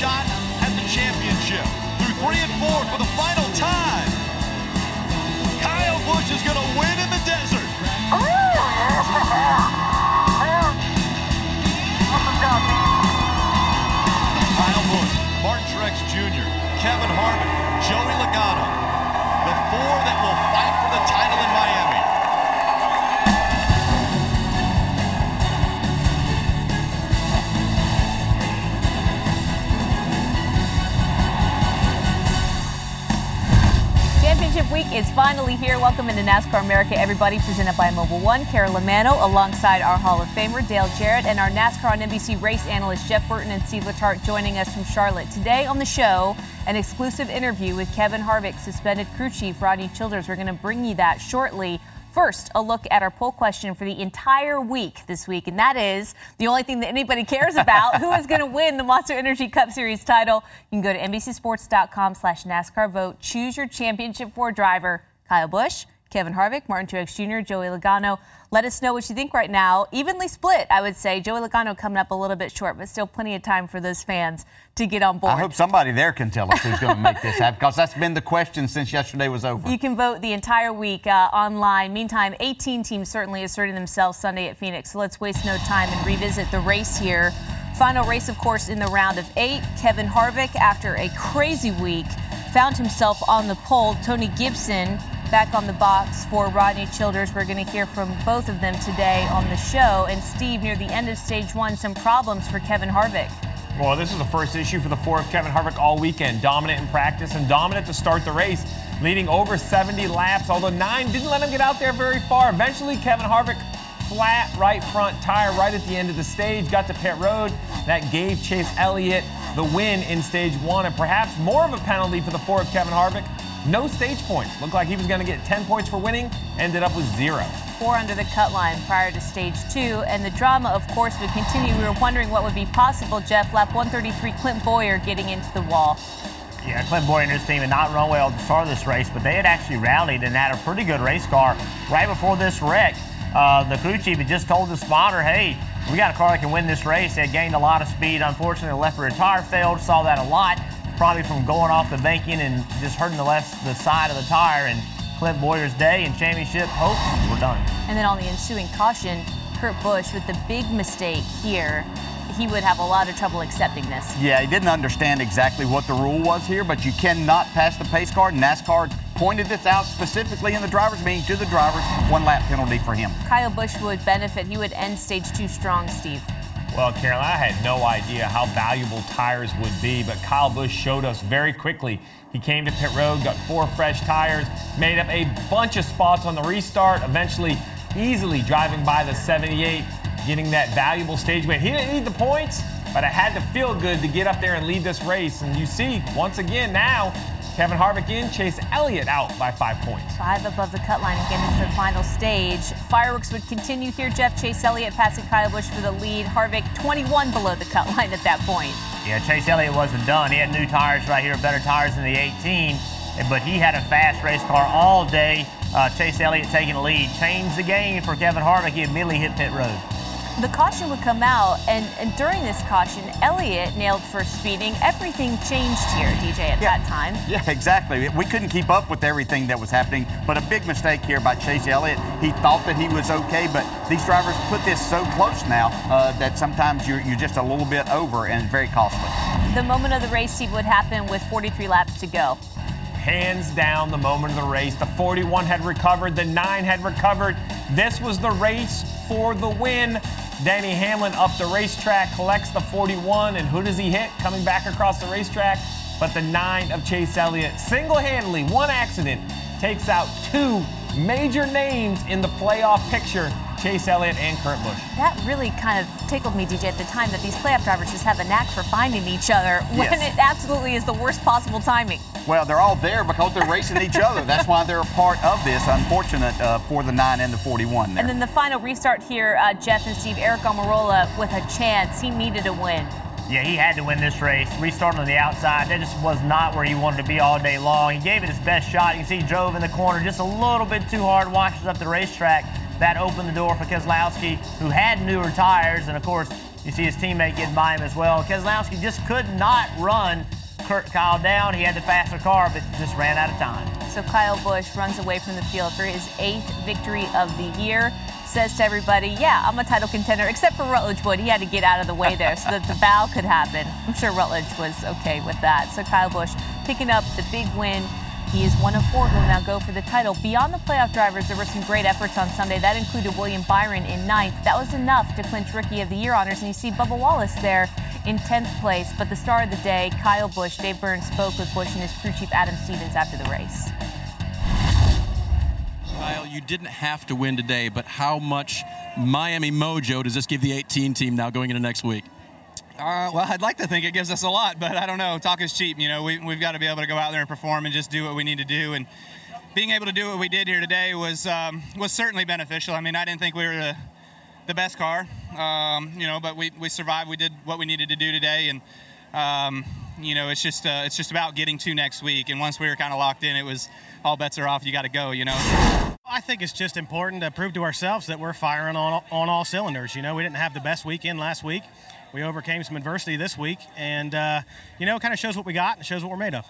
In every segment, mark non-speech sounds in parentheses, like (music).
Shot at the championship. Through three and four for the final time. Kyle Busch is going to win in the desert. Oh! (laughs) Championship week is finally here. Welcome into NASCAR America, everybody. Presented by Mobil One. Carolyn Manno alongside our Hall of Famer Dale Jarrett and our NASCAR on NBC race analyst Jeff Burton and Steve Letarte joining us from Charlotte. Today on the show, an exclusive interview with Kevin Harvick, suspended crew chief Rodney Childers. We're going to bring you that shortly. First, a look at our poll question for the entire week this week, and that is the only thing that anybody cares about: who is going to win the Monster Energy Cup Series title? You can go to NBCSports.com/slash NASCAR vote. Choose your championship four driver: Kyle Busch, Kevin Harvick, Martin Truex Jr., Joey Logano. Let us know what you think right now. Evenly split, I would say. Joey Logano coming up a little bit short, but still plenty of time for those fans to get on board. I hope somebody there can tell us who's going to make this happen because that's been the question since yesterday was over. You can vote the entire week uh, online. Meantime, 18 teams certainly asserting themselves Sunday at Phoenix. So let's waste no time and revisit the race here. Final race, of course, in the round of eight. Kevin Harvick, after a crazy week, found himself on the pole. Tony Gibson back on the box for Rodney Childers. We're going to hear from both of them today on the show. And Steve, near the end of stage one, some problems for Kevin Harvick. Well, this is the first issue for the four of Kevin Harvick all weekend. Dominant in practice and dominant to start the race, leading over 70 laps, although nine didn't let him get out there very far. Eventually, Kevin Harvick flat right front tire right at the end of the stage, got to pit road. That gave Chase Elliott the win in stage one, and perhaps more of a penalty for the four of Kevin Harvick. No stage points. Looked like he was going to get 10 points for winning, ended up with zero. Four under the cut line prior to stage two, and the drama, of course, would continue. We were wondering what would be possible. Jeff, lap 133, Clint Bowyer getting into the wall. Yeah, Clint Bowyer and his team had not run well at the start of this race, but they had actually rallied and had a pretty good race car right before this wreck. Uh, the crew chief had just told the spotter, hey, we got a car that can win this race. They had gained a lot of speed. Unfortunately, the left rear tire failed. Saw that a lot, probably from going off the banking and just hurting the left the side of the tire. And Clint Bowyer's day and championship hopes were done. And then on the ensuing caution, Kurt Busch with the big mistake here. He would have a lot of trouble accepting this. Yeah, he didn't understand exactly what the rule was here, but you cannot pass the pace car. NASCAR pointed this out specifically in the driver's meeting to the drivers. One lap penalty for him. Kyle Busch would benefit. He would end stage two strong, Steve. Well, Carolyn, I had no idea how valuable tires would be, but Kyle Busch showed us very quickly. He came to pit road, got four fresh tires, made up a bunch of spots on the restart, eventually easily driving by the 78, getting that valuable stage win. He didn't need the points, but it had to feel good to get up there and lead this race. And you see, once again, now Kevin Harvick in, Chase Elliott out by five points. Five above the cut line again into the final stage. Fireworks would continue here. Jeff Chase Elliott passing Kyle Busch for the lead. Harvick 21 below the cut line at that point. Yeah, Chase Elliott wasn't done. He had new tires right here, better tires than the 18, but he had a fast race car all day. Uh, Chase Elliott taking the lead. Changed the game for Kevin Harvick. He immediately hit pit road. The caution would come out, and, and during this caution, Elliott nailed for speeding. Everything changed here, DJ, at Yeah. that time. Yeah, exactly. We couldn't keep up with everything that was happening, but a big mistake here by Chase Elliott. He thought that he was okay, but these drivers put this so close now uh, that sometimes you're, you're just a little bit over and very costly. The moment of the race, Steve, would happen with 43 laps to go. Hands down, the moment of the race. The 41 had recovered, the 9 had recovered. This was the race for the win. Denny Hamlin up the racetrack, collects the 41, and who does he hit coming back across the racetrack? But the nine of Chase Elliott, single handedly, one accident, takes out two major names in the playoff picture Chase Elliott and Kurt Busch. That really kind of tickled me, DJ, at the time that these playoff drivers just have a knack for finding each other (laughs) when Yes. it absolutely is the worst possible timing. Well, they're all there because they're racing each other. That's why they're a part of this. Unfortunate uh, for the nine and the 41 there. And then the final restart here, uh, Jeff and Steve, Aric Almirola with a chance. He needed a win. Yeah, he had to win this race. Restarting on the outside, that just was not where he wanted to be all day long. He gave it his best shot. You can see he drove in the corner just a little bit too hard, washes up the racetrack. That opened the door for Keselowski, who had newer tires, and of course, you see his teammate getting by him as well. Keselowski just could not run Kurt Kyle down. He had the faster car, but just ran out of time. So Kyle Busch runs away from the field for his eighth victory of the year. Says to everybody, yeah, I'm a title contender, except for Rutledge Wood. He had to get out of the way there so that the bow could happen. I'm sure Rutledge was okay with that. So Kyle Busch picking up the big win. He is one of four who will now go for the title. Beyond the playoff drivers, there were some great efforts on Sunday. That included William Byron in ninth. That was enough to clinch Rookie of the Year honors. And you see Bubba Wallace there in 10th place. But the star of the day, Kyle Busch, Dave Burns spoke with Busch and his crew chief Adam Stevens after the race. Kyle, you didn't have to win today, but how much Miami mojo does this give the 18 team now going into next week? Uh, well, I'd like to think it gives us a lot, but I don't know. Talk is cheap. You know, we, we've got to be able to go out there and perform and just do what we need to do. And being able to do what we did here today was um, was certainly beneficial. I mean, I didn't think we were the, the best car, um, you know, but we, we survived. We did what we needed to do today, and um, you know, it's just uh, it's just about getting to next week. And once we were kind of locked in, it was all bets are off. You got to go. You know. I think it's just important to prove to ourselves that we're firing on, on all cylinders. You know, we didn't have the best weekend last week. We overcame some adversity this week, and, uh, you know, it kind of shows what we got and shows what we're made of.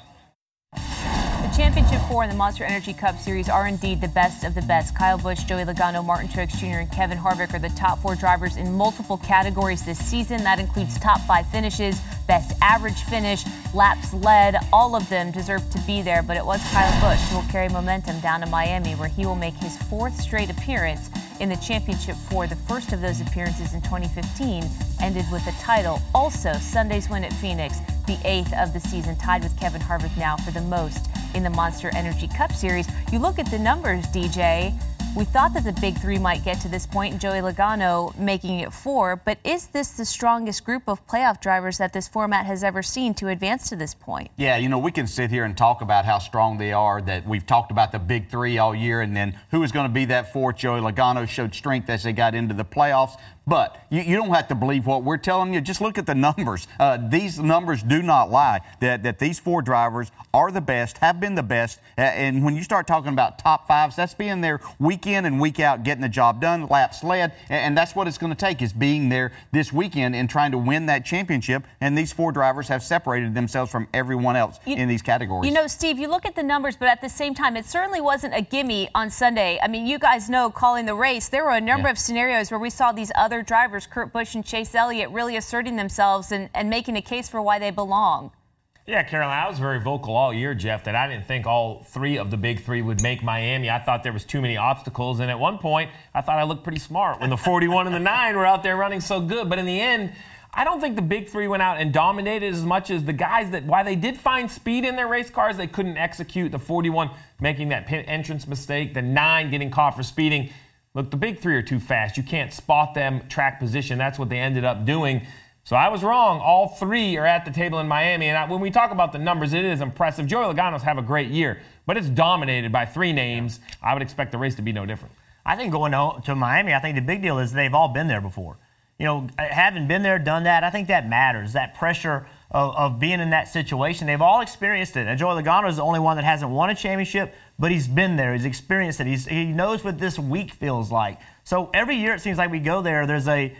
The Championship Four and the Monster Energy Cup Series are indeed the best of the best. Kyle Busch, Joey Logano, Martin Truex Jr., and Kevin Harvick are the top four drivers in multiple categories this season. That includes top five finishes, best average finish, laps led. All of them deserve to be there, but it was Kyle Busch who will carry momentum down to Miami, where he will make his fourth straight appearance in the championship four. The first of those appearances in 2015 ended with a title. Also, Sunday's win at Phoenix, the eighth of the season, tied with Kevin Harvick now for the most in the Monster Energy Cup Series. You look at the numbers, DJ. We thought that the big three might get to this point, Joey Logano making it four. But is this the strongest group of playoff drivers that this format has ever seen to advance to this point? Yeah, you know, we can sit here and talk about how strong they are, that we've talked about the big three all year, and then who is going to be that fourth? Joey Logano showed strength as they got into the playoffs. But you, you don't have to believe what we're telling you. Just look at the numbers. Uh, these numbers do not lie. That, that these four drivers are the best, have been the best. And when you start talking about top fives, that's being there week in and week out, getting the job done, laps led. And, and that's what it's going to take is being there this weekend and trying to win that championship. And these four drivers have separated themselves from everyone else You- in these categories. You know, Steve, you look at the numbers, but at the same time, it certainly wasn't a gimme on Sunday. I mean, you guys know calling the race, there were a number Yeah. of scenarios where we saw these other drivers, Kurt Busch and Chase Elliott, really asserting themselves and, and making a case for why they belong. Yeah, Carolyn, I was very vocal all year, Jeff, that I didn't think all three of the big three would make Miami. I thought there was too many obstacles, and at one point, I thought I looked pretty smart when the 41 and the 9 were out there running so good. But in the end, I don't think the big three went out and dominated as much as the guys that, while they did find speed in their race cars, they couldn't execute. The 41 making that pit entrance mistake, the 9 getting caught for speeding. Look, the big three are too fast. You can't spot them track position. That's what they ended up doing. So I was wrong. All three are at the table in Miami. And I, when we talk about the numbers, it is impressive. Joey Logano's have a great year, but it's dominated by three names. I would expect the race to be no different. I think going to, to Miami, I think the big deal is they've all been there before. You know, having been there, done that, I think that matters. That pressure of, of being in that situation, they've all experienced it. And Joey Logano is the only one that hasn't won a championship, but he's been there. He's experienced it. He's, he knows what this week feels like. So every year it seems like we go there, there's a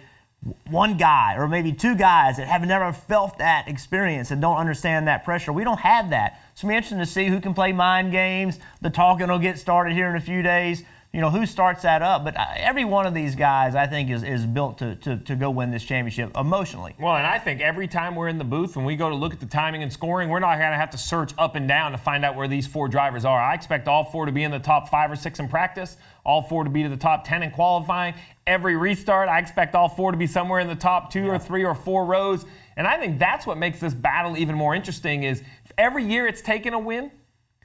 one guy or maybe two guys that have never felt that experience and don't understand that pressure. We don't have that. It's to be interesting to see who can play mind games. The talking will get started here in a few days. You know, who starts that up. But uh, every one of these guys, I think, is, is built to, to, to go win this championship emotionally. Well, and I think every time we're in the booth, when we go to look at the timing and scoring, we're not going to have to search up and down to find out where these four drivers are. I expect all four to be in the top five or six in practice, all four to be to the top 10 in qualifying. Every restart, I expect all four to be somewhere in the top two yeah. or three or four rows. And I think that's what makes this battle even more interesting is every year it's taken a win.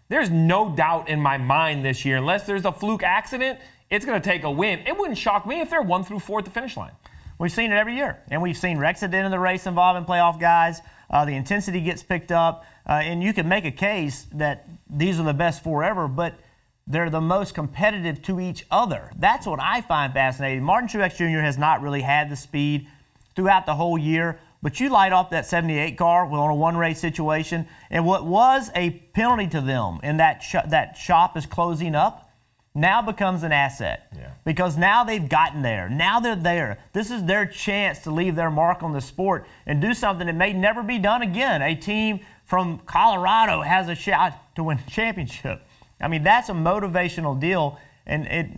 There's no doubt in my mind this year, unless there's a fluke accident, it's going to take a win. It wouldn't shock me if they're one through four at the finish line. We've seen it every year, and we've seen wrecks at the end of the race involving playoff guys. Uh, the intensity gets picked up, uh, and you can make a case that these are the best four ever, but they're the most competitive to each other. That's what I find fascinating. Martin Truex Jr. has not really had the speed throughout the whole year, but you light off that 78 car on a one race situation, and what was a penalty to them, and that sh- that shop is closing up now becomes an asset yeah. because now they've gotten there. Now they're there. This is their chance to leave their mark on the sport and do something that may never be done again. A team from Colorado has a shot to win a championship. I mean, that's a motivational deal. And it,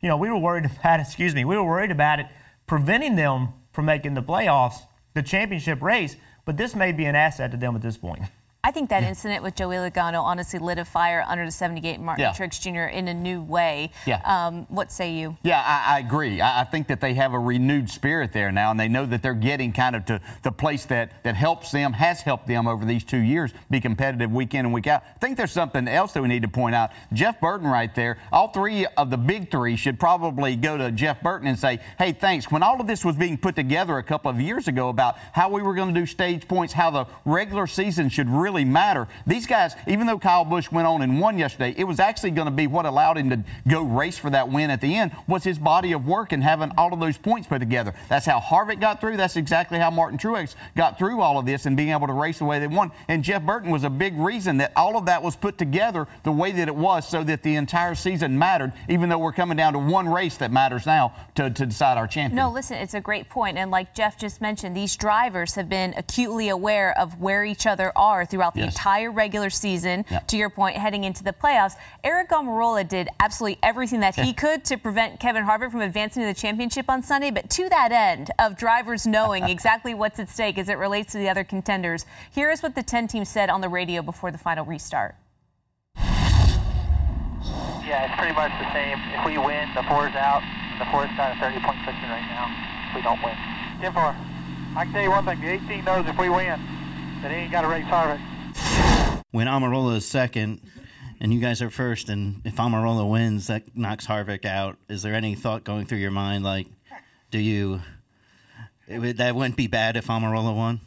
you know, we were worried (laughs) about, excuse me, we were worried about it preventing them from making the playoffs, the championship race. But this may be an asset to them at this point. I think that incident with Joey Logano honestly lit a fire under the 78 Martin yeah. Truex Jr. in a new way. Yeah. Um, what say you? Yeah, I, I agree. I, I, think that they have a renewed spirit there now, and they know that they're getting kind of to the place that, that helps them, has helped them over these two years be competitive week in and week out. I think there's something else that we need to point out. Jeff Burton right there, all three of the big three should probably go to Jeff Burton and say, hey, thanks. When all of this was being put together a couple of years ago about how we were going to do stage points, how the regular season should really really matter. These guys, even though Kyle Busch went on and won yesterday, it was actually going to be what allowed him to go race for that win at the end was his body of work and having all of those points put together. That's how Harvick got through. That's exactly how Martin Truex got through all of this and being able to race the way they won. And Jeff Burton was a big reason that all of that was put together the way that it was so that the entire season mattered, even though we're coming down to one race that matters now to, to decide our champion. No, listen, it's a great point. And like Jeff just mentioned, these drivers have been acutely aware of where each other are throughout throughout the yes. entire regular season, yep. to your point, heading into the playoffs. Aric Almirola did absolutely everything that he could to prevent Kevin Harvick from advancing to the championship on Sunday. But to that end of drivers knowing (laughs) exactly what's at stake as it relates to the other contenders, here is what the 10 team said on the radio before the final restart. Yeah, it's pretty much the same. If we win, the four's out. The four's got a 30 point cushion right now if we don't win. 10 4. I can tell you one thing the 18 knows if we win, that he ain't got to race Harvick when Almirola is second and you guys are first, and if Almirola wins, that knocks Harvick out. Is there any thought going through your mind, like, do you, that wouldn't be bad if Almirola won?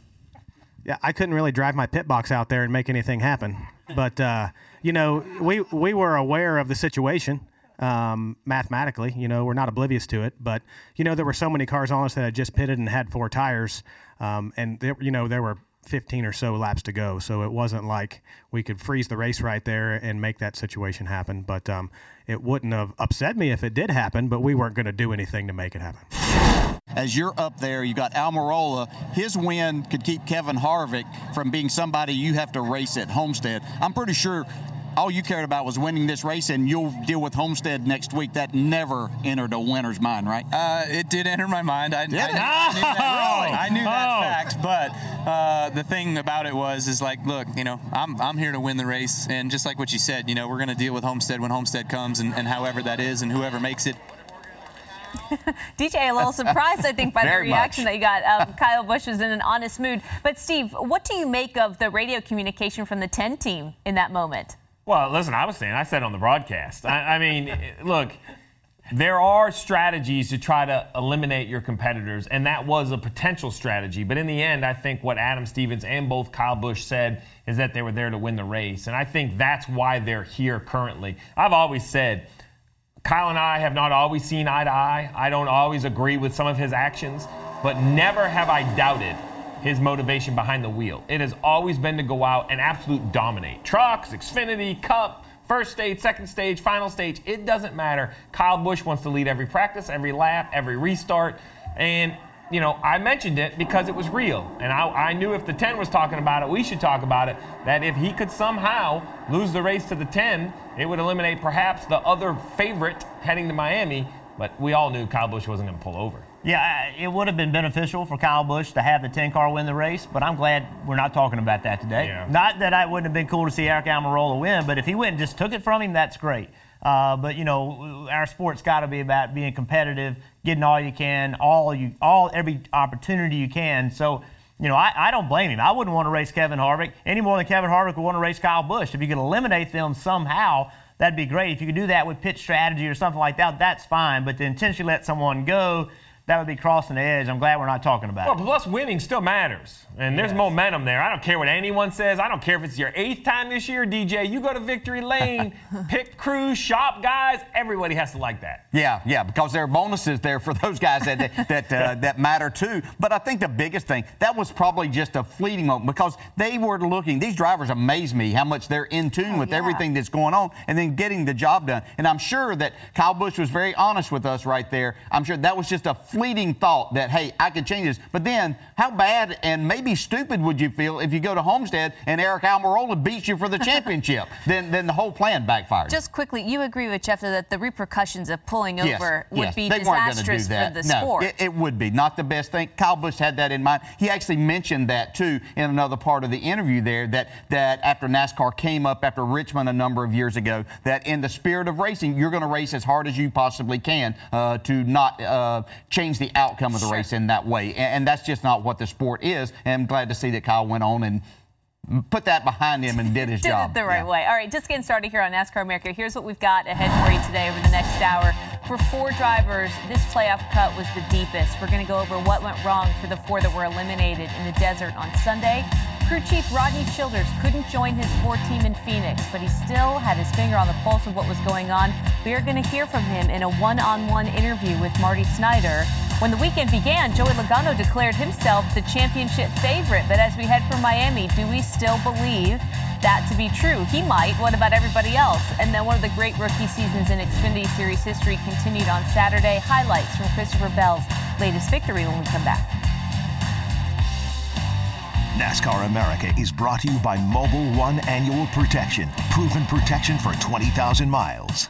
Yeah, I couldn't really drive my pit box out there and make anything happen. But, uh, you know, we, we were aware of the situation um, mathematically. You know, we're not oblivious to it. But, you know, there were so many cars on us that had just pitted and had four tires. Um, and, there, you know, there were 15 or so laps to go. So it wasn't like we could freeze the race right there and make that situation happen. But um, it wouldn't have upset me if it did happen, but we weren't going to do anything to make it happen. As you're up there, you got Almirola. His win could keep Kevin Harvick from being somebody you have to race at Homestead. I'm pretty sure all you cared about was winning this race, and you'll deal with Homestead next week. That never entered a winner's mind, right? Uh, it did enter my mind. I, did I, it? I, knew that, (laughs) really? I knew that oh. fact, but uh, the thing about it was, is like, look, you know, I'm, I'm here to win the race, and just like what you said, you know, we're going to deal with Homestead when Homestead comes, and, and however that is, and whoever makes it. (laughs) DJ, a little surprised, I think, by the reaction much. that you got. Um, (laughs) Kyle Busch was in an honest mood. But, Steve, what do you make of the radio communication from the 10 team in that moment? Well, listen, I was saying, I said on the broadcast. I, I mean, (laughs) look, there are strategies to try to eliminate your competitors, and that was a potential strategy. But in the end, I think what Adam Stevens and both Kyle Busch said is that they were there to win the race. And I think that's why they're here currently. I've always said, Kyle and I have not always seen eye to eye. I don't always agree with some of his actions, but never have I doubted his motivation behind the wheel. It has always been to go out and absolute dominate. Trucks, Xfinity, Cup, first stage, second stage, final stage, it doesn't matter. Kyle Busch wants to lead every practice, every lap, every restart. And you know, I mentioned it because it was real. And I, I knew if the 10 was talking about it, we should talk about it. That if he could somehow lose the race to the 10, it would eliminate perhaps the other favorite heading to Miami. But we all knew Kyle Busch wasn't going to pull over. Yeah, it would have been beneficial for Kyle Busch to have the 10 car win the race, but I'm glad we're not talking about that today. Yeah. Not that I wouldn't have been cool to see Aric Almirola win, but if he went and just took it from him, that's great. Uh, but you know, our sport's got to be about being competitive, getting all you can, all you, all every opportunity you can. So, you know, I, I don't blame him. I wouldn't want to race Kevin Harvick any more than Kevin Harvick would want to race Kyle Busch. If you could eliminate them somehow, that'd be great. If you could do that with pitch strategy or something like that, that's fine. But to intentionally let someone go, that would be crossing the edge. I'm glad we're not talking about Well, it. plus winning still matters. And there's momentum there. I don't care what anyone says. I don't care if it's your eighth time this year, DJ. You go to Victory Lane, (laughs) pick crew, shop guys. Everybody has to like that. Yeah, yeah, because there are bonuses there for (laughs) those guys that that that, uh, (laughs) that matter too. But I think the biggest thing that was probably just a fleeting moment because they were looking. These drivers amaze me how much they're in tune with yeah. everything that's going on, and then getting the job done. And I'm sure that Kyle Busch was very honest with us right there. I'm sure that was just a fleeting thought that hey, I could change this. But then, how bad and maybe stupid would you feel if you go to Homestead and Aric Almirola beats you for the championship? (laughs) then then the whole plan backfired. Just quickly, you agree with Jeff that the repercussions of pulling Yes, over would yes. be They disastrous do that. for the no, sport. It, it would be not the best thing. Kyle Busch had that in mind. He actually mentioned that too in another part of the interview there. That that after NASCAR came up after Richmond a number of years ago, that in the spirit of racing, you're going to race as hard as you possibly can uh, to not uh, change the outcome of the race in that way. And, and that's just not what the sport is. And I'm glad to see that Kyle went on and put that behind him and did his (laughs) Did job. it the right Yeah. way. All right, just getting started here on NASCAR America. Here's what we've got ahead for you today over the next hour. For four drivers, this playoff cut was the deepest. We're going to go over what went wrong for the four that were eliminated in the desert on Sunday. Crew Chief Rodney Childers couldn't join his four team in Phoenix, but he still had his finger on the pulse of what was going on. We are going to hear from him in a one on one interview with Marty Snyder. When the weekend began, Joey Logano declared himself the championship favorite. But as we head for Miami, do we still believe that to be true? He might. What about everybody else? And then one of the great rookie seasons in Xfinity Series history continued on Saturday. Highlights from Christopher Bell's latest victory when we come back. NASCAR America is brought to you by Mobil One Annual Protection. Proven protection for 20,000 miles.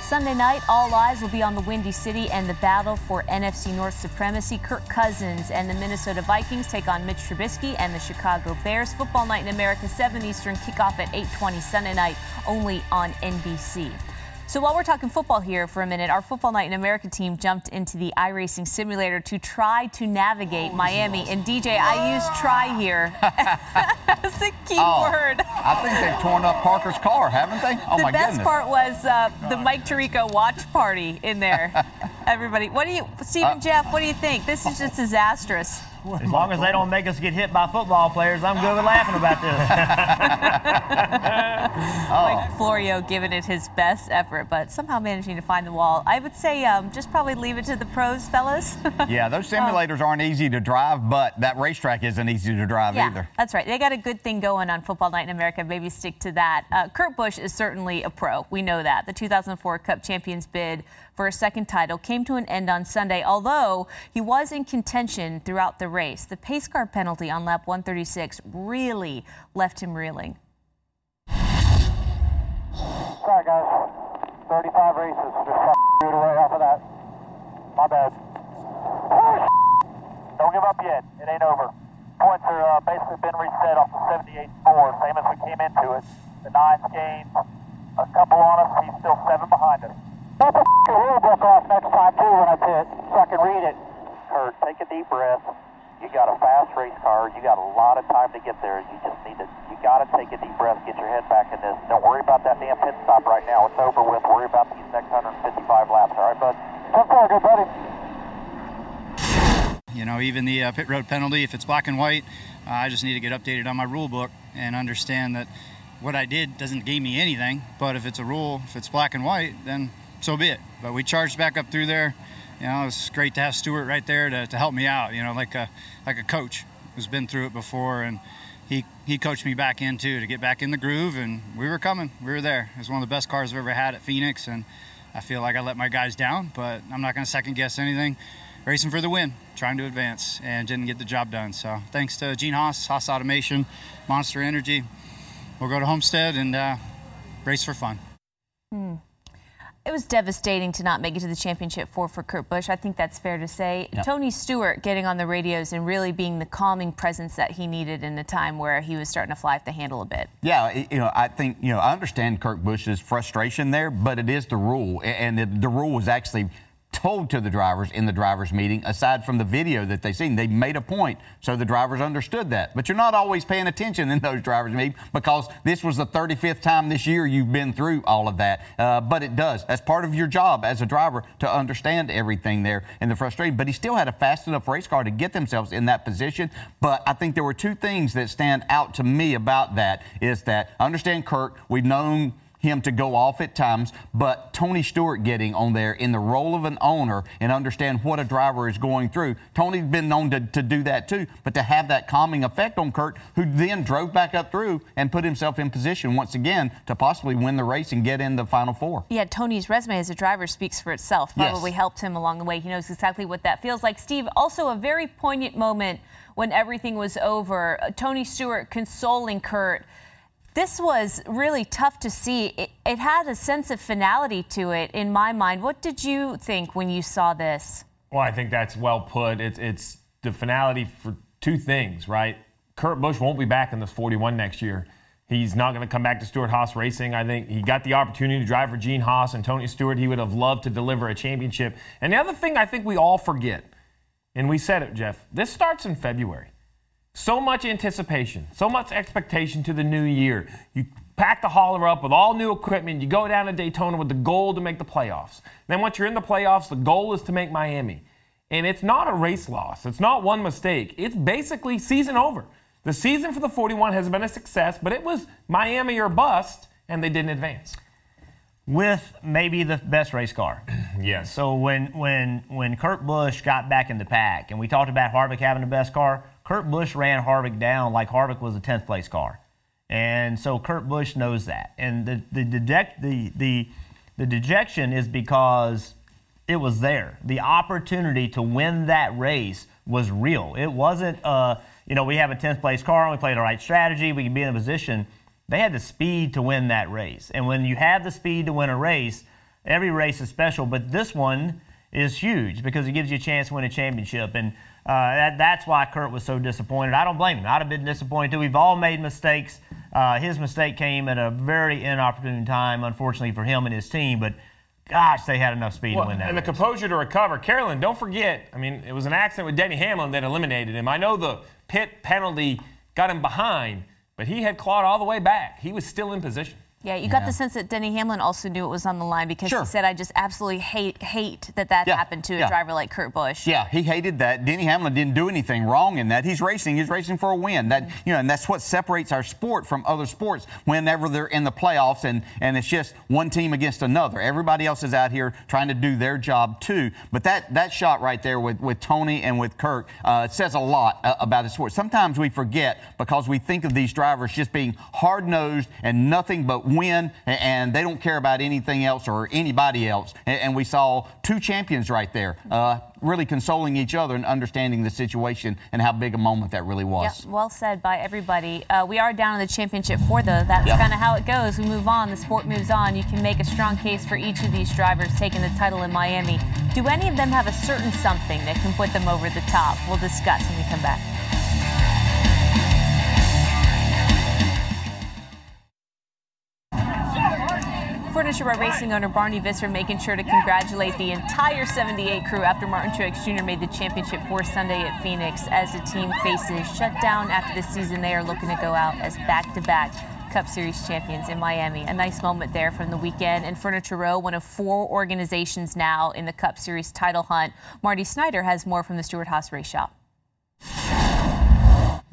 Sunday night, all eyes will be on the Windy City and the battle for NFC North supremacy. Kirk Cousins and the Minnesota Vikings take on Mitch Trubisky and the Chicago Bears. Football Night in America, 7 Eastern, kickoff at 8:20 Sunday night, only on NBC. So while we're talking football here for a minute, our Football Night in America team jumped into the iRacing simulator to try to navigate Miami. And DJ, I use try here (laughs) as a key Oh, word. I think they've torn up Parker's car, haven't they? Oh the my goodness. The best part was uh, the Mike Tirico watch party in there. (laughs) Everybody, what do you, Stephen Uh, Jeff? What do you think? This is just disastrous. As long as they don't make us get hit by football players, I'm good with laughing about this. (laughs) Mike Florio giving it his best effort, but somehow managing to find the wall. I would say um, just probably leave it to the pros, fellas. (laughs) Yeah, those simulators aren't easy to drive, but that racetrack isn't easy to drive Yeah, either. that's right. They got a good thing going on Football Night in America. Maybe stick to that. Uh, Kurt Busch is certainly a pro. We know that. The 2004 Cup Champions bid for a second title came to an end on Sunday, although he was in contention throughout the race. The pace car penalty on lap 136 really left him reeling. Sorry, guys. 35 races. Just screwed away off of that. My bad. Don't give up yet. It ain't over. Points are uh, basically been reset off the 78 4, same as we came into it. The nines gained a couple on us. He's still seven behind us. Put the rule book off next time, too, when I pit, so I can read it. Kurt, take a deep breath. You got a fast race car. You got a lot of time to get there. You just need to, you got to take a deep breath, get your head back in this. Don't worry about that damn pit stop right now. It's over with. Worry about these next 155 laps, all right, bud? So far, good, buddy. You know, even the uh, pit road penalty, if it's black and white, uh, I just need to get updated on my rule book and understand that what I did doesn't gain me anything. But if it's a rule, if it's black and white, then so be it. But we charged back up through there. You know, it's great to have Stewart right there to, to help me out. You know, like a like a coach who's been through it before and he he coached me back in too to get back in the groove, and we were coming. We were there. It was one of the best cars I've ever had at Phoenix, and I feel like I let my guys down, but I'm not going to second guess anything. Racing for the win, trying to advance, and didn't get the job done. So thanks to Gene Haas, Haas Automation, Monster Energy. We'll go to Homestead and uh, race for fun. Hmm. It was devastating to not make it to the championship four for Kurt Busch. I think that's fair to say. Yep. Tony Stewart getting on the radios and really being the calming presence that he needed in a time where he was starting to fly off the handle a bit. Yeah, you know, I think you know I understand Kurt Busch's frustration there, but it is the rule, and the, the rule was actually told to the drivers in the drivers meeting. Aside from the video that they seen, they made a point so the drivers understood that. But you're not always paying attention in those drivers meetings because this was the 35th time this year you've been through all of that. Uh, but it does. That's part of your job as a driver to understand everything there and the frustration. But he still had a fast enough race car to get themselves in that position. But I think there were two things that stand out to me about that is that understand Kurt. We've known him to go off at times, but Tony Stewart getting on there in the role of an owner and understand what a driver is going through. Tony's been known to, to do that too, but to have that calming effect on Kurt, who then drove back up through and put himself in position once again to possibly win the race and get in the final four. Yeah, Tony's resume as a driver speaks for itself. Yes. Probably helped him along the way. He knows exactly what that feels like. Steve, also a very poignant moment when everything was over. Tony Stewart consoling Kurt. This was really tough to see. It, it had a sense of finality to it in my mind. What did you think when you saw this? Well, I think that's well put. It's it's the finality for two things, right? Kurt Busch won't be back in this 41 next year. He's not going to come back to Stewart Haas Racing. I think he got the opportunity to drive for Gene Haas and Tony Stewart. He would have loved to deliver a championship. And the other thing I think we all forget, and we said it, Jeff, this starts in February. So much anticipation, so much expectation to the new year. You pack the hauler up with all new equipment. You go down to Daytona with the goal to make the playoffs. Then once you're in the playoffs, the goal is to make Miami. And it's not a race loss. It's not one mistake. It's basically season over. The season for the 41 has been a success, but it was Miami or bust, and they didn't advance. with maybe the best race car. (clears throat) Yes. So when when when Kurt Busch got back in the pack, and we talked about Harvick having the best car, Kurt Busch ran Harvick down like Harvick was a 10th place car, and so Kurt Busch knows that. And the the deject the the the dejection is because it was there. The opportunity to win that race was real. It wasn't, uh, you know, we have a 10th place car, we played the right strategy, we can be in a position. They had the speed to win that race. And when you have the speed to win a race, every race is special, but this one is huge because it gives you a chance to win a championship. And uh, that, that's why Kurt was so disappointed. I don't blame him. I'd have been disappointed too. We've all made mistakes. Uh, his mistake came at a very inopportune time, unfortunately for him and his team. But gosh, they had enough speed Well, to win that. and the composure to recover. Carolyn, don't forget, I mean, it was an accident with Denny Hamlin that eliminated him. I know the pit penalty got him behind, but he had clawed all the way back. He was still in position. Yeah, you got the sense that Denny Hamlin also knew it was on the line because Sure. he said, "I just absolutely hate hate that that Yeah, happened to a yeah. driver like Kurt Busch." Yeah, he hated that. Denny Hamlin didn't do anything wrong in that. He's racing. He's racing for a win. That you know, and that's what separates our sport from other sports. Whenever they're in the playoffs, and and it's just one team against another. Everybody else is out here trying to do their job too. But that that shot right there with with Tony and with Kurt uh, says a lot uh, about the sport. Sometimes we forget because we think of these drivers just being hard nosed and nothing but win, and they don't care about anything else or anybody else. And, we saw two champions right there, uh, really consoling each other and understanding the situation and how big a moment that really was. Yep, well said by everybody. Uh, we are down in the championship four, though. That's Yeah. kind of how it goes. We move on. The sport moves on. You can make a strong case for each of these drivers taking the title in Miami. Do any of them have a certain something that can put them over the top? We'll discuss when we come back. Furniture Row Racing owner Barney Visser making sure to congratulate the entire 78 crew after Martin Truex Jr. made the championship four Sunday at Phoenix as the team faces shutdown after the season. They are looking to go out as back-to-back Cup Series champions in Miami. A nice moment there from the weekend. And Furniture Row, one of four organizations now in the Cup Series title hunt. Marty Snyder has more from the Stewart Haas Race Shop.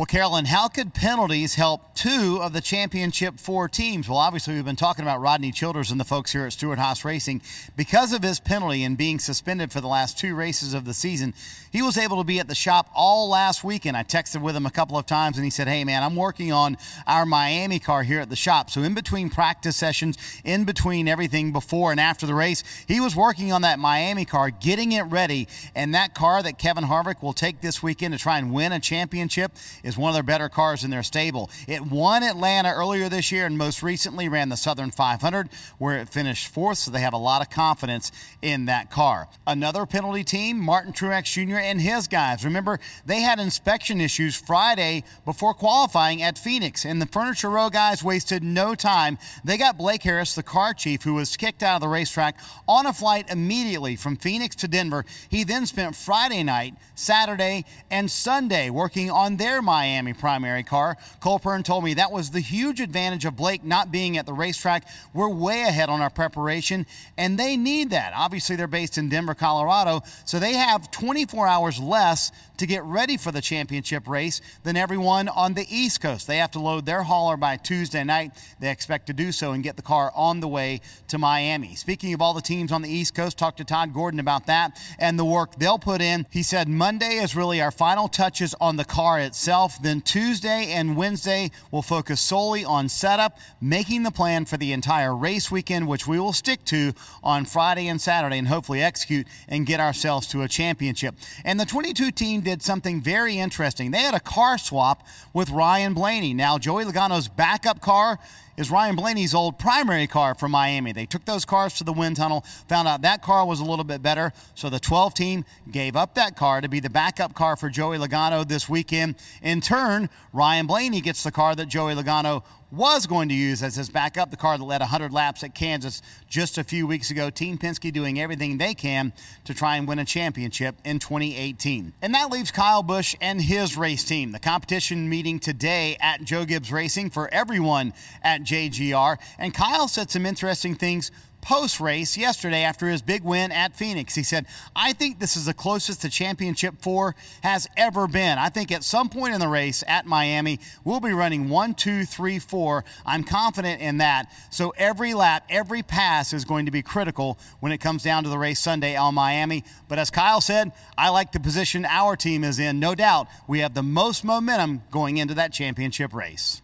Well, Carolyn, how could penalties help two of the championship four teams? Well, obviously, we've been talking about Rodney Childers and the folks here at Stewart Haas Racing. Because of his penalty and being suspended for the last two races of the season, he was able to be at the shop all last weekend. I texted with him a couple of times and he said, Hey, man, I'm working on our Miami car here at the shop. So, in between practice sessions, in between everything before and after the race, he was working on that Miami car, getting it ready. And that car that Kevin Harvick will take this weekend to try and win a championship is one of their better cars in their stable. It won Atlanta earlier this year and most recently ran the Southern 500 where it finished fourth, so they have a lot of confidence in that car. Another penalty team, Martin Truex Jr. and his guys. Remember, they had inspection issues Friday before qualifying at Phoenix, and the Furniture Row guys wasted no time. They got Blake Harris, the car chief, who was kicked out of the racetrack, on a flight immediately from Phoenix to Denver. He then spent Friday night, Saturday, and Sunday working on their Miami primary car. Cole Pearn told me that was the huge advantage of Blake not being at the racetrack. We're way ahead on our preparation, and they need that. Obviously, they're based in Denver, Colorado, so they have 24 hours less to get ready for the championship race than everyone on the East Coast. They have to load their hauler by Tuesday night. They expect to do so and get the car on the way to Miami. Speaking of all the teams on the East Coast, talked to Todd Gordon about that and the work they'll put in. He said Monday is really our final touches on the car itself. Then Tuesday and Wednesday will focus solely on setup, making the plan for the entire race weekend, which we will stick to on Friday and Saturday and hopefully execute and get ourselves to a championship. And the 22 team did something very interesting. They had a car swap with Ryan Blaney. Now, Joey Logano's backup car is Ryan Blaney's old primary car from Miami. They took those cars to the wind tunnel, found out that car was a little bit better, so the 12 team gave up that car to be the backup car for Joey Logano this weekend. In turn, Ryan Blaney gets the car that Joey Logano was going to use as his backup, the car that led 100 laps at Kansas just a few weeks ago. Team Penske doing everything they can to try and win a championship in 2018. And that leaves Kyle Busch and his race team. The competition meeting today at Joe Gibbs Racing for everyone at JGR. And Kyle said some interesting things post race yesterday after his big win at Phoenix. He said, I think this is the closest the championship four has ever been. I think at some point in the race at Miami, we'll be running one, two, three, four. I'm confident in that. So every lap, every pass is going to be critical when it comes down to the race Sunday on Miami. But as Kyle said, I like the position our team is in. No doubt we have the most momentum going into that championship race.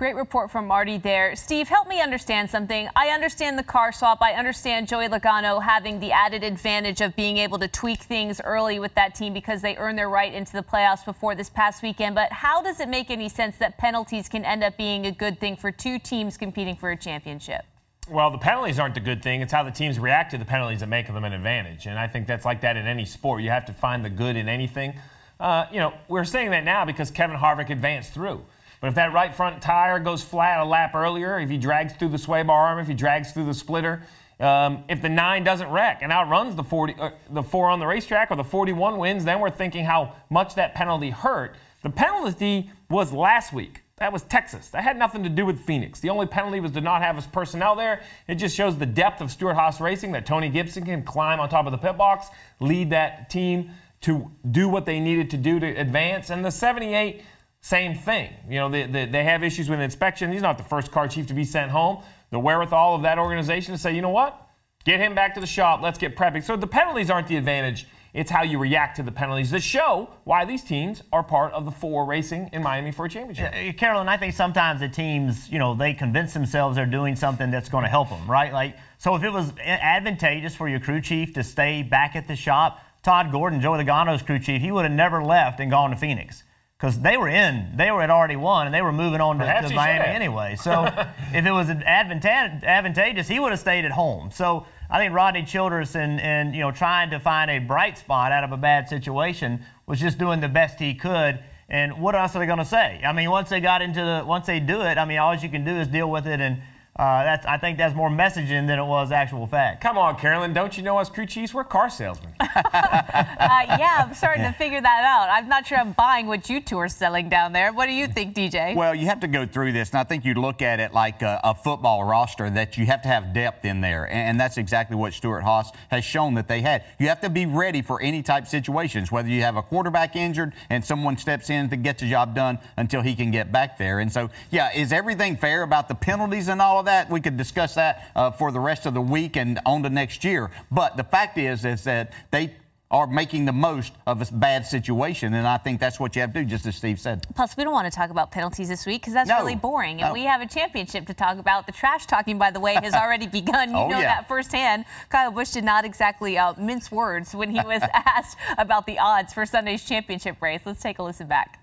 Great report from Marty there. Steve, help me understand something. I understand the car swap. I understand Joey Logano having the added advantage of being able to tweak things early with that team because they earned their right into the playoffs before this past weekend. But how does it make any sense that penalties can end up being a good thing for two teams competing for a championship? Well, the penalties aren't the good thing. It's how the teams react to the penalties that make them an advantage. And I think that's like that in any sport. You have to find the good in anything. Uh, you know, we're saying that now because Kevin Harvick advanced through. But if that right front tire goes flat a lap earlier, if he drags through the sway bar arm, if he drags through the splitter, um, if the nine doesn't wreck and outruns the 40, uh, the four on the racetrack or the 41 wins, then we're thinking how much that penalty hurt. The penalty was last week. That was Texas. That had nothing to do with Phoenix. The only penalty was to not have his personnel there. It just shows the depth of Stewart Haas Racing that Tony Gibson can climb on top of the pit box, lead that team to do what they needed to do to advance. And the 78 same thing. You know, they, they, they, have issues with inspection. He's not the first car chief to be sent home. The wherewithal of that organization to say, you know what? Get him back to the shop. Let's get prepping. So the penalties aren't the advantage. It's how you react to the penalties that show why these teams are part of the four racing in Miami for a championship. Carolyn, I think sometimes the teams, you know, they convince themselves they're doing something that's going to help them, right? Like, so if it was advantageous for your crew chief to stay back at the shop, Todd Gordon, Joey Logano's crew chief, he would have never left and gone to Phoenix because they were in, they were had already won, and they were moving on to, to Miami anyway. So (laughs) if it was advantageous, he would have stayed at home. So I think Rodney Childers and, and you know trying to find a bright spot out of a bad situation was just doing the best he could. And what else are they going to say? I mean, once they got into the, once they do it, I mean, all you can do is deal with it and Uh, that's, I think that's more messaging than it was actual fact. Come on, Carolyn. Don't you know us crew chiefs? We're car salesmen. (laughs) uh, yeah, I'm starting to (laughs) figure that out. I'm not sure I'm buying what you two are selling down there. What do you think, DJ? Well, you have to go through this, and I think you look at it like a, a football roster that you have to have depth in there, and, and that's exactly what Stewart Haas has shown that they had. You have to be ready for any type of situations, whether you have a quarterback injured and someone steps in to get the job done until he can get back there. And so, yeah, is everything fair about the penalties and all of that? We could discuss that uh, for the rest of the week and on to next year. But the fact is, is that they are making the most of a bad situation, and I think that's what you have to do, just as Steve said. Plus, we don't want to talk about penalties this week because that's No. really boring, and No. we have a championship to talk about. The trash talking, by the way, has (laughs) already begun. You Oh, know yeah. that firsthand. Kyle Busch did not exactly uh, mince words when he was (laughs) asked about the odds for Sunday's championship race. Let's take a listen back.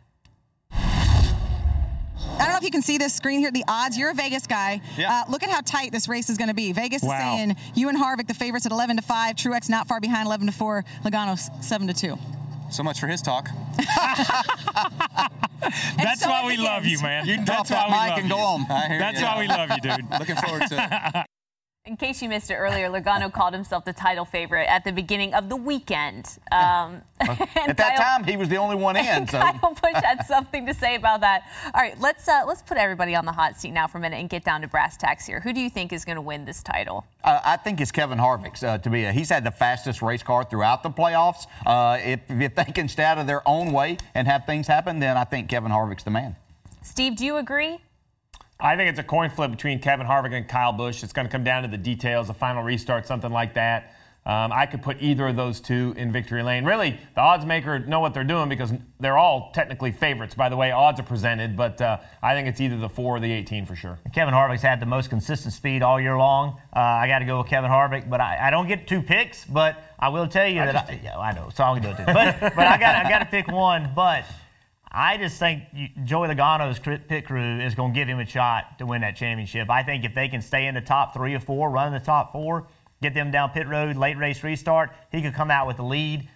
I don't know if you can see this screen here, the odds. You're a Vegas guy. Yeah. Uh, look at how tight this race is going to be. Vegas is saying you and Harvick, the favorites at 11 to 5. Truex not far behind, 11 to 4. Logano 7 to 2. So much for his talk. (laughs) That's so why it we love you, man. You can drop That's that why we mic love and you. go on. I That's you. why we love you, dude. Looking forward to it. (laughs) In case you missed it earlier, Logano called himself the title favorite at the beginning of the weekend. Um, (laughs) At (laughs) that Kyle- time, he was the only one in. So (laughs) Kyle Busch had something to say about that. All right, let's uh, let's put everybody on the hot seat now for a minute and get down to brass tacks here. Who do you think is going to win this title? Uh, I think it's Kevin Harvick's uh, to be. A, he's had the fastest race car throughout the playoffs. Uh, if, if they can stay out of their own way and have things happen, then I think Kevin Harvick's the man. Steve, do you agree? I think it's a coin flip between Kevin Harvick and Kyle Busch. It's going to come down to the details, a final restart, something like that. Um, I could put either of those two in victory lane. Really, the odds maker know what they're doing because they're all technically favorites. By the way, odds are presented, but uh, I think it's either the four or the 18 for sure. Kevin Harvick's had the most consistent speed all year long. Uh, I got to go with Kevin Harvick, but I, I don't get two picks. But I will tell you I that I, yeah, I know, so I'll do it too. But but I got I got to pick one. But I just think Joey Logano's pit crew is going to give him a shot to win that championship. I think if they can stay in the top three or four, run the top four, get them down pit road, late race restart, he could come out with the lead.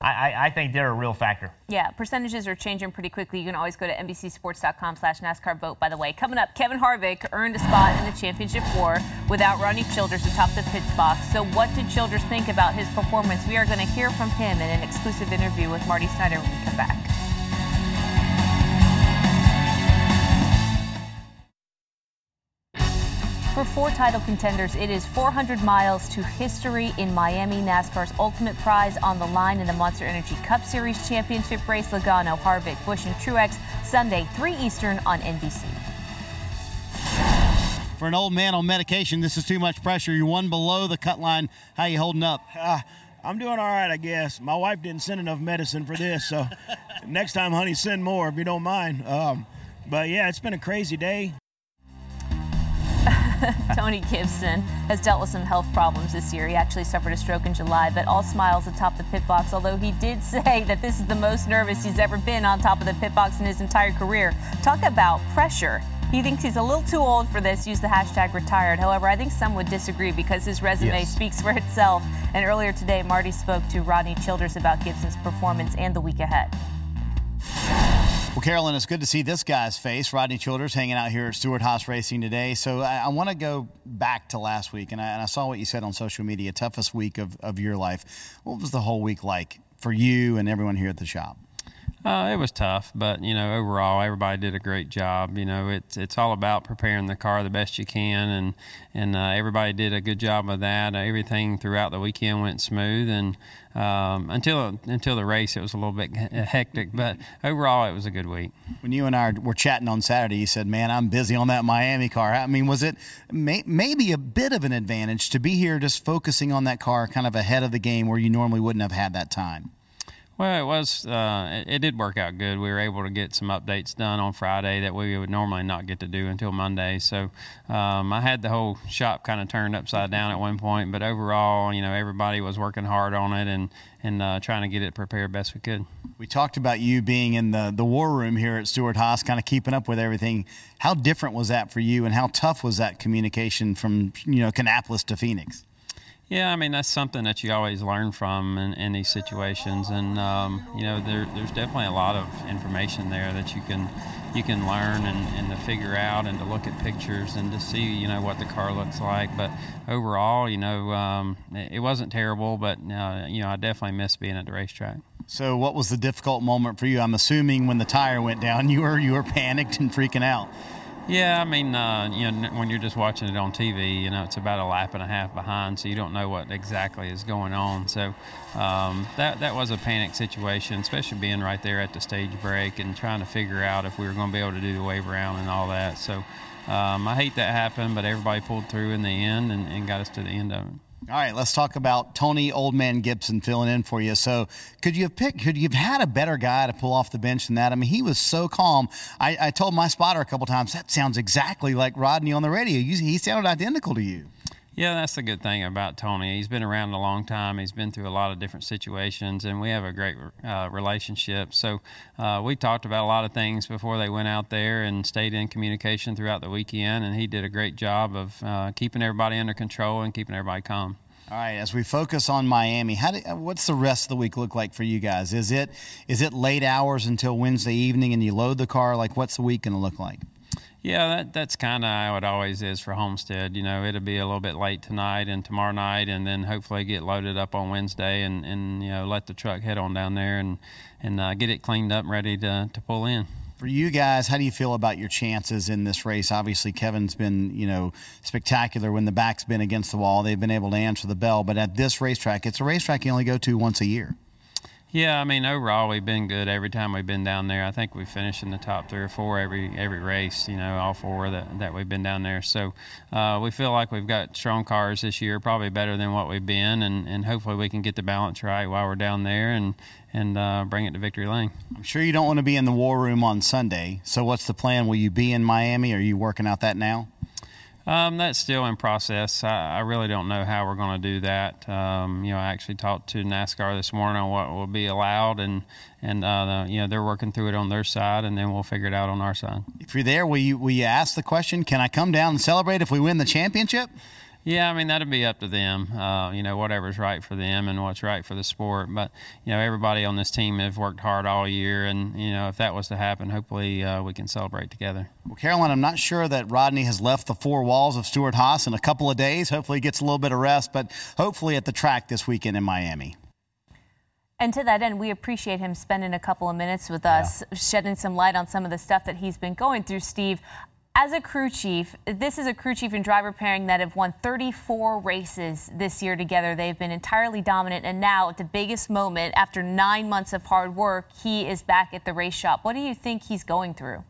I, I, I think they're a real factor. Yeah, percentages are changing pretty quickly. You can always go to NBCSports.com slash NASCAR vote, by the way. Coming up, Kevin Harvick earned a spot in the championship four without Rodney Childers atop the pit box. So what did Childers think about his performance? We are going to hear from him in an exclusive interview with Marty Snider when we come back. For four title contenders, it is 400 miles to history in Miami. NASCAR's ultimate prize on the line in the Monster Energy Cup Series championship race. Logano, Harvick, Busch, and Truex Sunday, 3 Eastern on NBC. For an old man on medication, this is too much pressure. You're one below the cut line. How you holding up? Uh, I'm doing all right, I guess. My wife didn't send enough medicine for this, so (laughs) next time, honey, send more if you don't mind. Um, but yeah, it's been a crazy day. (laughs) Tony Gibson has dealt with some health problems this year. He actually suffered a stroke in July, but all smiles atop the pit box, although he did (laughs) say that this is the most nervous he's ever been on top of the pit box in his entire career. Talk about pressure. He thinks he's a little too old for this. Use the hashtag retired. However, I think some would disagree because his resume Yes. speaks for itself. And earlier today, Marty spoke to Rodney Childers about Gibson's performance and the week ahead. Well, Carolyn, it's good to see this guy's face. Rodney Childers hanging out here at Stewart Haas Racing today. So I, I want to go back to last week, and I, and I saw what you said on social media. Toughest week of, of your life. What was the whole week like for you and everyone here at the shop? Uh, it was tough, but you know, overall, everybody did a great job. You know, it's it's all about preparing the car the best you can, and and uh, everybody did a good job of that. Uh, everything throughout the weekend went smooth, and um, until until the race, it was a little bit hectic. But overall, it was a good week. When you and I were chatting on Saturday, you said, "Man, I'm busy on that Miami car." I mean, was it may, maybe a bit of an advantage to be here, just focusing on that car, kind of ahead of the game, where you normally wouldn't have had that time? Well, it was. Uh, it, it did work out good. We were able to get some updates done on Friday that we would normally not get to do until Monday. So um, I had the whole shop kind of turned upside down at one point, but overall, you know, everybody was working hard on it and and uh, trying to get it prepared best we could. We talked about you being in the, the war room here at Stewart Haas, kind of keeping up with everything. How different was that for you, and how tough was that communication from you know Kannapolis to Phoenix? Yeah, I mean that's something that you always learn from in, in these situations, and um, you know there, there's definitely a lot of information there that you can you can learn and, and to figure out and to look at pictures and to see you know what the car looks like. But overall, you know, um, it, it wasn't terrible, but uh, you know I definitely miss being at the racetrack. So, what was the difficult moment for you? I'm assuming when the tire went down, you were you were panicked and freaking out. Yeah, I mean, uh, you know, when you're just watching it on TV, you know, it's about a lap and a half behind, so you don't know what exactly is going on. So um, that that was a panic situation, especially being right there at the stage break and trying to figure out if we were going to be able to do the wave around and all that. So um, I hate that happened, but everybody pulled through in the end and, and got us to the end of it. All right, let's talk about Tony Oldman Gibson filling in for you. So, could you have picked? Could you have had a better guy to pull off the bench than that? I mean, he was so calm. I, I told my spotter a couple times that sounds exactly like Rodney on the radio. You, he sounded identical to you. Yeah, that's the good thing about Tony. He's been around a long time. He's been through a lot of different situations, and we have a great uh, relationship. So uh, we talked about a lot of things before they went out there and stayed in communication throughout the weekend. And he did a great job of uh, keeping everybody under control and keeping everybody calm. All right, as we focus on Miami, how do, what's the rest of the week look like for you guys? Is it is it late hours until Wednesday evening and you load the car? Like, what's the week going to look like? Yeah, that, that's kind of how it always is for Homestead. You know, it'll be a little bit late tonight and tomorrow night, and then hopefully get loaded up on Wednesday and, and you know let the truck head on down there and and uh, get it cleaned up, and ready to to pull in for you guys, how do you feel about your chances in this race? Obviously, Kevin's been, you know, spectacular when the back's been against the wall. They've been able to answer the bell. But at this racetrack, it's a racetrack you only go to once a year. Yeah, I mean overall we've been good every time we've been down there. I think we finished in the top three or four every every race. You know, all four that that we've been down there. So uh, we feel like we've got strong cars this year, probably better than what we've been, and, and hopefully we can get the balance right while we're down there and and uh, bring it to victory lane. I'm sure you don't want to be in the war room on Sunday. So what's the plan? Will you be in Miami? Are you working out that now? Um, that's still in process. I, I, really don't know how we're going to do that. Um, you know, I actually talked to NASCAR this morning on what will be allowed, and and uh, the, you know they're working through it on their side, and then we'll figure it out on our side. If you're there, will you will you ask the question? Can I come down and celebrate if we win the championship? Yeah, I mean that'd be up to them. Uh, you know, whatever's right for them and what's right for the sport. But you know, everybody on this team have worked hard all year, and you know, if that was to happen, hopefully uh, we can celebrate together. Well, Carolyn, I'm not sure that Rodney has left the four walls of Stewart Haas in a couple of days. Hopefully, he gets a little bit of rest, but hopefully at the track this weekend in Miami. And to that end, we appreciate him spending a couple of minutes with us, yeah. shedding some light on some of the stuff that he's been going through. Steve, as a crew chief, this is a crew chief and driver pairing that have won 34 races this year together. They've been entirely dominant, and now at the biggest moment, after nine months of hard work, he is back at the race shop. What do you think he's going through?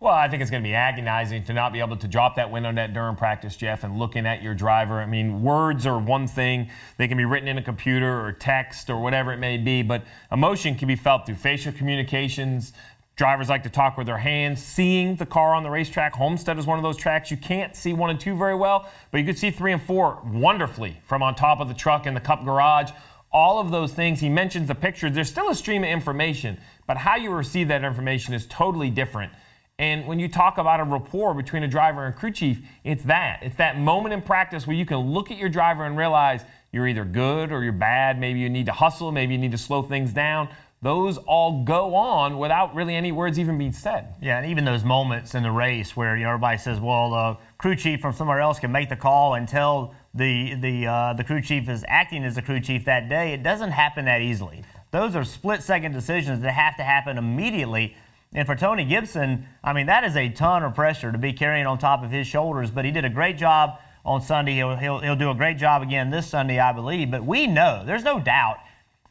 Well, I think it's going to be agonizing to not be able to drop that window net during practice, Jeff, and looking at your driver. I mean, words are one thing. They can be written in a computer or text or whatever it may be, but emotion can be felt through facial communications, Drivers like to talk with their hands, seeing the car on the racetrack. Homestead is one of those tracks you can't see one and two very well, but you could see three and four wonderfully from on top of the truck in the Cup garage. All of those things. He mentions the pictures. There's still a stream of information, but how you receive that information is totally different. And when you talk about a rapport between a driver and crew chief, it's that. It's that moment in practice where you can look at your driver and realize you're either good or you're bad. Maybe you need to hustle. Maybe you need to slow things down those all go on without really any words even being said. Yeah, and even those moments in the race where you know everybody says, "Well, the crew chief from somewhere else can make the call and tell the the uh, the crew chief is acting as the crew chief that day." It doesn't happen that easily. Those are split-second decisions that have to happen immediately. And for Tony Gibson, I mean, that is a ton of pressure to be carrying on top of his shoulders. But he did a great job on Sunday. He'll, he'll, he'll do a great job again this Sunday, I believe. But we know, there's no doubt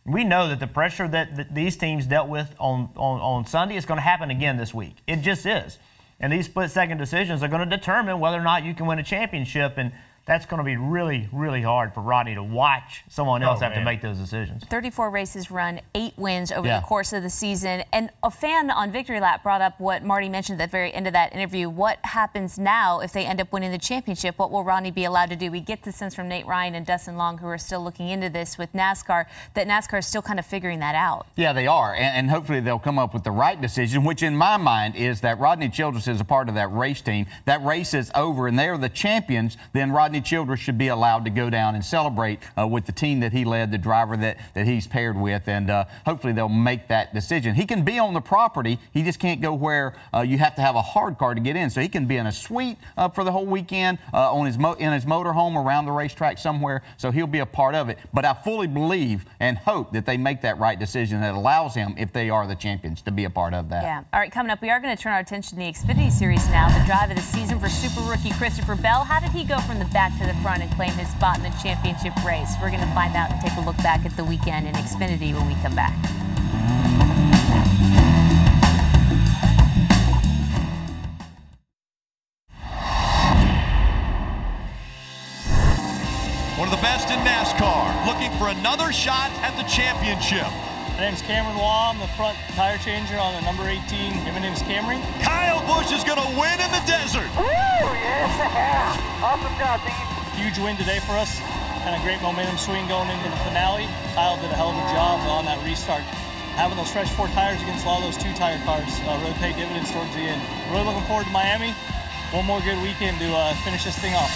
we know that the pressure that, these teams dealt with on, on, on Sunday is going to happen again this week. It just is. And these split second decisions are going to determine whether or not you can win a championship. And that's going to be really, really hard for Rodney to watch someone else oh, have man. to make those decisions. 34 races run, eight wins over yeah. the course of the season. And a fan on Victory Lap brought up what Marty mentioned at the very end of that interview. What happens now if they end up winning the championship? What will Rodney be allowed to do? We get the sense from Nate Ryan and Dustin Long, who are still looking into this with NASCAR, that NASCAR is still kind of figuring that out. Yeah, they are. And, and hopefully they'll come up with the right decision, which in my mind is that Rodney Childers is a part of that race team. That race is over and they are the champions. Then Rodney Rodney Childers should be allowed to go down and celebrate uh, with the team that he led, the driver that, that he's paired with, and uh, hopefully they'll make that decision. He can be on the property, he just can't go where uh, you have to have a hard car to get in. So he can be in a suite uh, for the whole weekend uh, on his mo- in his motorhome around the racetrack somewhere. So he'll be a part of it. But I fully believe and hope that they make that right decision that allows him, if they are the champions, to be a part of that. Yeah. All right, coming up, we are going to turn our attention to the Xfinity Series now. The drive of the season for super rookie Christopher Bell. How did he go from the back to the front and claim his spot in the championship race? We're going to find out and take a look back at the weekend in Xfinity when we come back. One of the best in NASCAR, looking for another shot at the championship. My name's Cameron Waugh. I'm the front tire changer on the number 18 My name's Camry. Kyle Busch is going to win in the desert. Woo! Yeah! (laughs) Awesome job, team. Huge win today for us. and a great momentum swing going into the finale. Kyle did a hell of a job on that restart. Having those fresh four tires against a lot of those two tire cars uh, really paid dividends towards the end. Really looking forward to Miami. One more good weekend to uh, finish this thing off.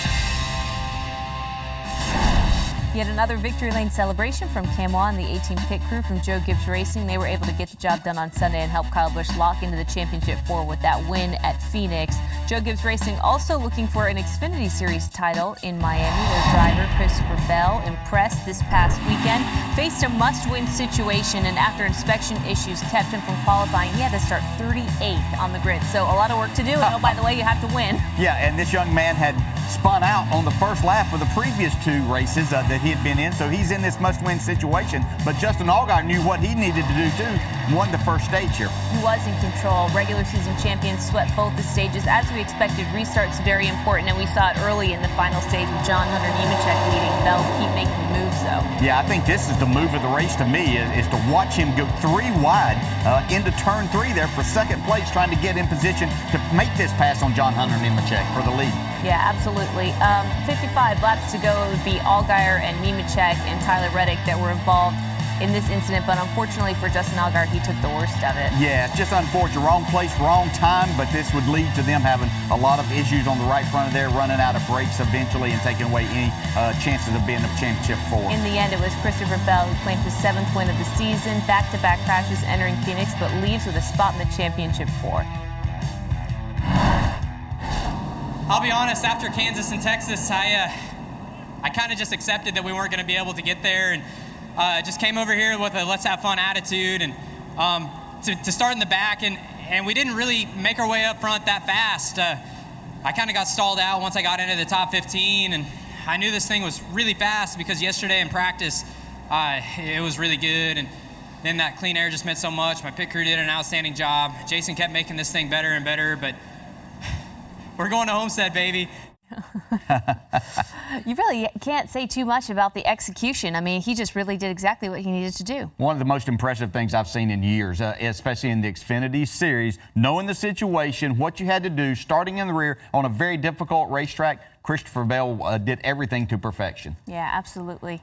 Yet another victory lane celebration from Cam Waugh and the 18 pit crew from Joe Gibbs Racing. They were able to get the job done on Sunday and help Kyle Busch lock into the championship four with that win at Phoenix. Joe Gibbs Racing also looking for an Xfinity Series title in Miami. Their driver, Christopher Bell, impressed this past weekend. Faced a must-win situation and after inspection issues kept him from qualifying, he had to start 38th on the grid. So a lot of work to do. And oh, by the way, you have to win. (laughs) Yeah, and this young man had spun out on the first lap of the previous two races uh, that he had been in, so he's in this must-win situation. But Justin Allgaier knew what he needed to do too. Won the first stage here. He was in control. Regular season champion swept both the stages as we expected. Restarts very important, and we saw it early in the final stage with John Hunter Nemechek leading. Bell keep making moves though. Yeah, I think this is the move of the race to me is, is to watch him go three wide uh, into turn three there for second place, trying to get in position to make this pass on John Hunter Nemechek for the lead. Yeah, absolutely. Um, 55 laps to go. It would be Allgaier and Nemechek and Tyler Reddick that were involved in this incident, but unfortunately for Justin Allgaier, he took the worst of it. Yeah, it's just unfortunate. Wrong place, wrong time, but this would lead to them having a lot of issues on the right front of there, running out of brakes eventually and taking away any uh, chances of being a championship four. In the end, it was Christopher Bell who claimed his seventh win of the season, back-to-back crashes entering Phoenix, but leaves with a spot in the championship four. I'll be honest, after Kansas and Texas, I, uh, I kind of just accepted that we weren't going to be able to get there and uh, just came over here with a let's have fun attitude and um, to, to, start in the back. And, and we didn't really make our way up front that fast. Uh, I kind of got stalled out once I got into the top 15. And I knew this thing was really fast because yesterday in practice, uh, it was really good. And then that clean air just meant so much. My pit crew did an outstanding job. Jason kept making this thing better and better. But (sighs) we're going to Homestead, baby. (laughs) (laughs) you really can't say too much about the execution. I mean, he just really did exactly what he needed to do. One of the most impressive things I've seen in years, uh, especially in the Xfinity Series, knowing the situation, what you had to do, starting in the rear on a very difficult racetrack. Christopher Bell uh, did everything to perfection. Yeah, absolutely.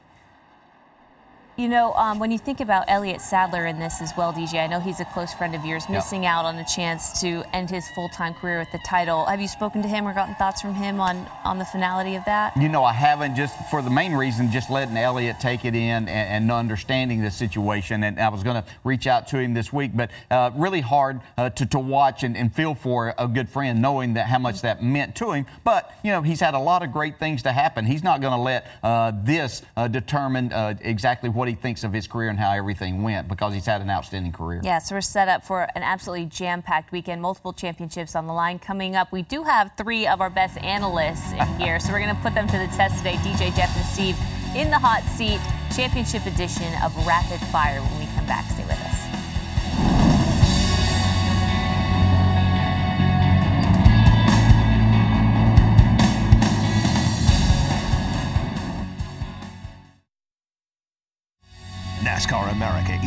You know, um, when you think about Elliott Sadler in this as well, DJ, I know he's a close friend of yours, missing out on a chance to end his full-time career with the title. Have you spoken to him or gotten thoughts from him on, on the finality of that? You know, I haven't, just for the main reason, just letting Elliott take it in and, and understanding the situation. And I was going to reach out to him this week, but uh, really hard uh, to, to watch and, and feel for a good friend, knowing that how much that meant to him. But, you know, he's had a lot of great things to happen. He's not going to let uh, this uh, determine uh, exactly what he thinks of his career and how everything went because he's had an outstanding career. Yeah, so we're set up for an absolutely jam packed weekend, multiple championships on the line coming up. We do have three of our best analysts in here, so we're going to put them to the test today DJ, Jeff, and Steve in the hot seat, championship edition of Rapid Fire when we come back. Stay with us.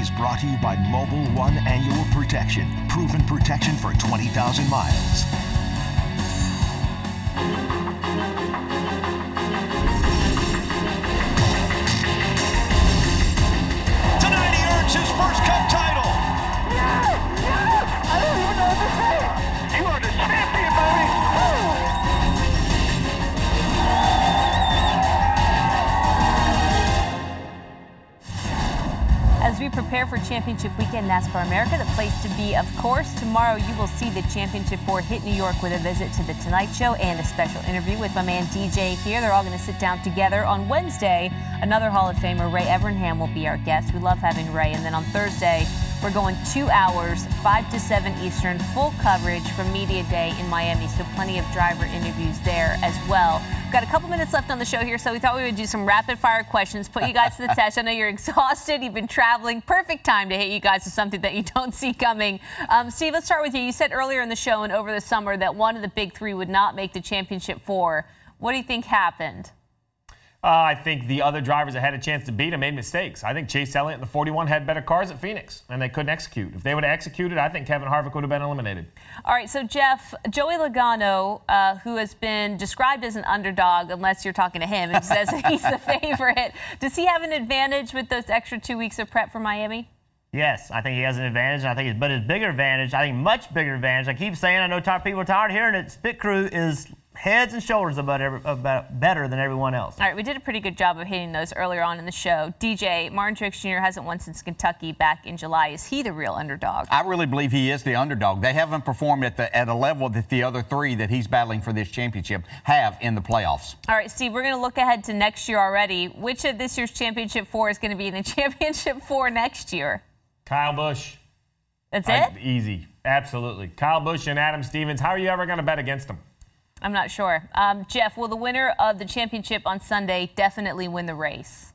Is brought to you by Mobil One Annual Protection, proven protection for 20,000 miles. Prepare for Championship Weekend NASCAR America, the place to be, of course. Tomorrow you will see the Championship 4 hit New York with a visit to the Tonight Show and a special interview with my man DJ here. They're all going to sit down together. On Wednesday, another Hall of Famer, Ray Evernham, will be our guest. We love having Ray. And then on Thursday, we're going two hours, 5 to 7 Eastern, full coverage from Media Day in Miami. So plenty of driver interviews there as well. We've got a couple minutes left on the show here, so we thought we would do some rapid fire questions, put you guys to the (laughs) test. I know you're exhausted, you've been traveling. Perfect time to hit you guys with something that you don't see coming. Um, Steve, let's start with you. You said earlier in the show and over the summer that one of the big three would not make the championship four. What do you think happened? Uh, I think the other drivers that had a chance to beat him made mistakes. I think Chase Elliott and the 41 had better cars at Phoenix, and they couldn't execute. If they would have executed, I think Kevin Harvick would have been eliminated. All right, so Jeff, Joey Logano, uh, who has been described as an underdog, unless you're talking to him, and says he's the (laughs) favorite, does he have an advantage with those extra two weeks of prep for Miami? Yes, I think he has an advantage. I think, but his bigger advantage, I think much bigger advantage. I keep saying, I know people are tired of hearing it. Spit Crew is heads and shoulders about, every, about better than everyone else. All right, we did a pretty good job of hitting those earlier on in the show. DJ Martin Truex Jr. hasn't won since Kentucky back in July. Is he the real underdog? I really believe he is the underdog. They haven't performed at the at a level that the other three that he's battling for this championship have in the playoffs. All right, Steve, we're going to look ahead to next year already. Which of this year's championship four is going to be in the (laughs) championship four next year? Kyle Busch. That's I, it? Easy. Absolutely. Kyle Busch and Adam Stevens. How are you ever going to bet against them? I'm not sure. Um, Jeff, will the winner of the championship on Sunday definitely win the race?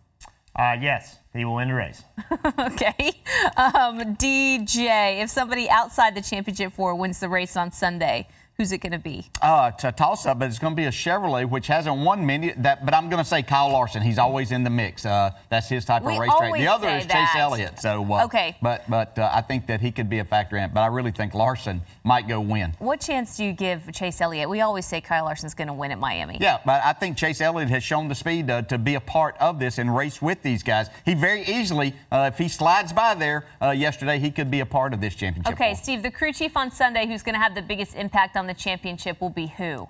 Uh, yes, he will win the race. (laughs) okay. Um, DJ, if somebody outside the championship four wins the race on Sunday, Who's it going to be? Uh, it's a toss-up, but it's going to be a Chevrolet, which hasn't won many. That, but I'm going to say Kyle Larson. He's always in the mix. Uh, that's his type We of racetrack. The other is that. Chase Elliott. So uh, Okay. But but uh, I think that he could be a factor in it. But I really think Larson might go win. What chance do you give Chase Elliott? We always say Kyle Larson's going to win at Miami. Yeah, but I think Chase Elliott has shown the speed uh, to be a part of this and race with these guys. He very easily, uh, if he slides by there uh, yesterday, he could be a part of this championship. Okay, Steve, the crew chief on Sunday who's going to have the biggest impact on the championship will be who?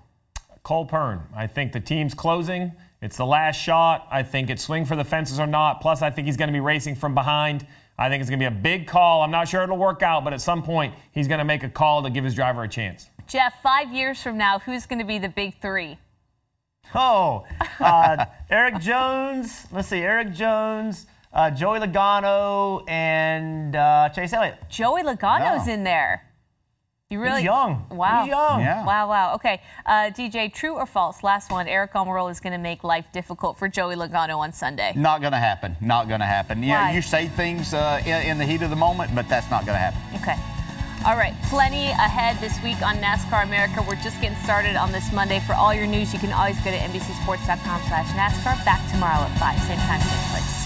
Cole Pearn. I think the team's closing. It's the last shot. I think it's swing for the fences or not. Plus, I think he's going to be racing from behind. I think it's going to be a big call. I'm not sure it'll work out, but at some point, he's going to make a call to give his driver a chance. Jeff, five years from now, who's going to be the big three? Oh, uh, (laughs) Erik Jones. Let's see, Erik Jones, uh, Joey Logano, and uh, Chase Elliott. Joey Logano's in there. You really He's young. Wow. He's young. Yeah. Wow, wow. Okay, uh, DJ, true or false? Last one. Aric Almirola is going to make life difficult for Joey Logano on Sunday. Not going to happen. Not going to happen. You know, Why? you say things uh, in, in the heat of the moment, but that's not going to happen. Okay. All right, plenty ahead this week on NASCAR America. We're just getting started on this Monday. For all your news, you can always go to NBCSports.com slash NASCAR. Back tomorrow at 5, same time, same place.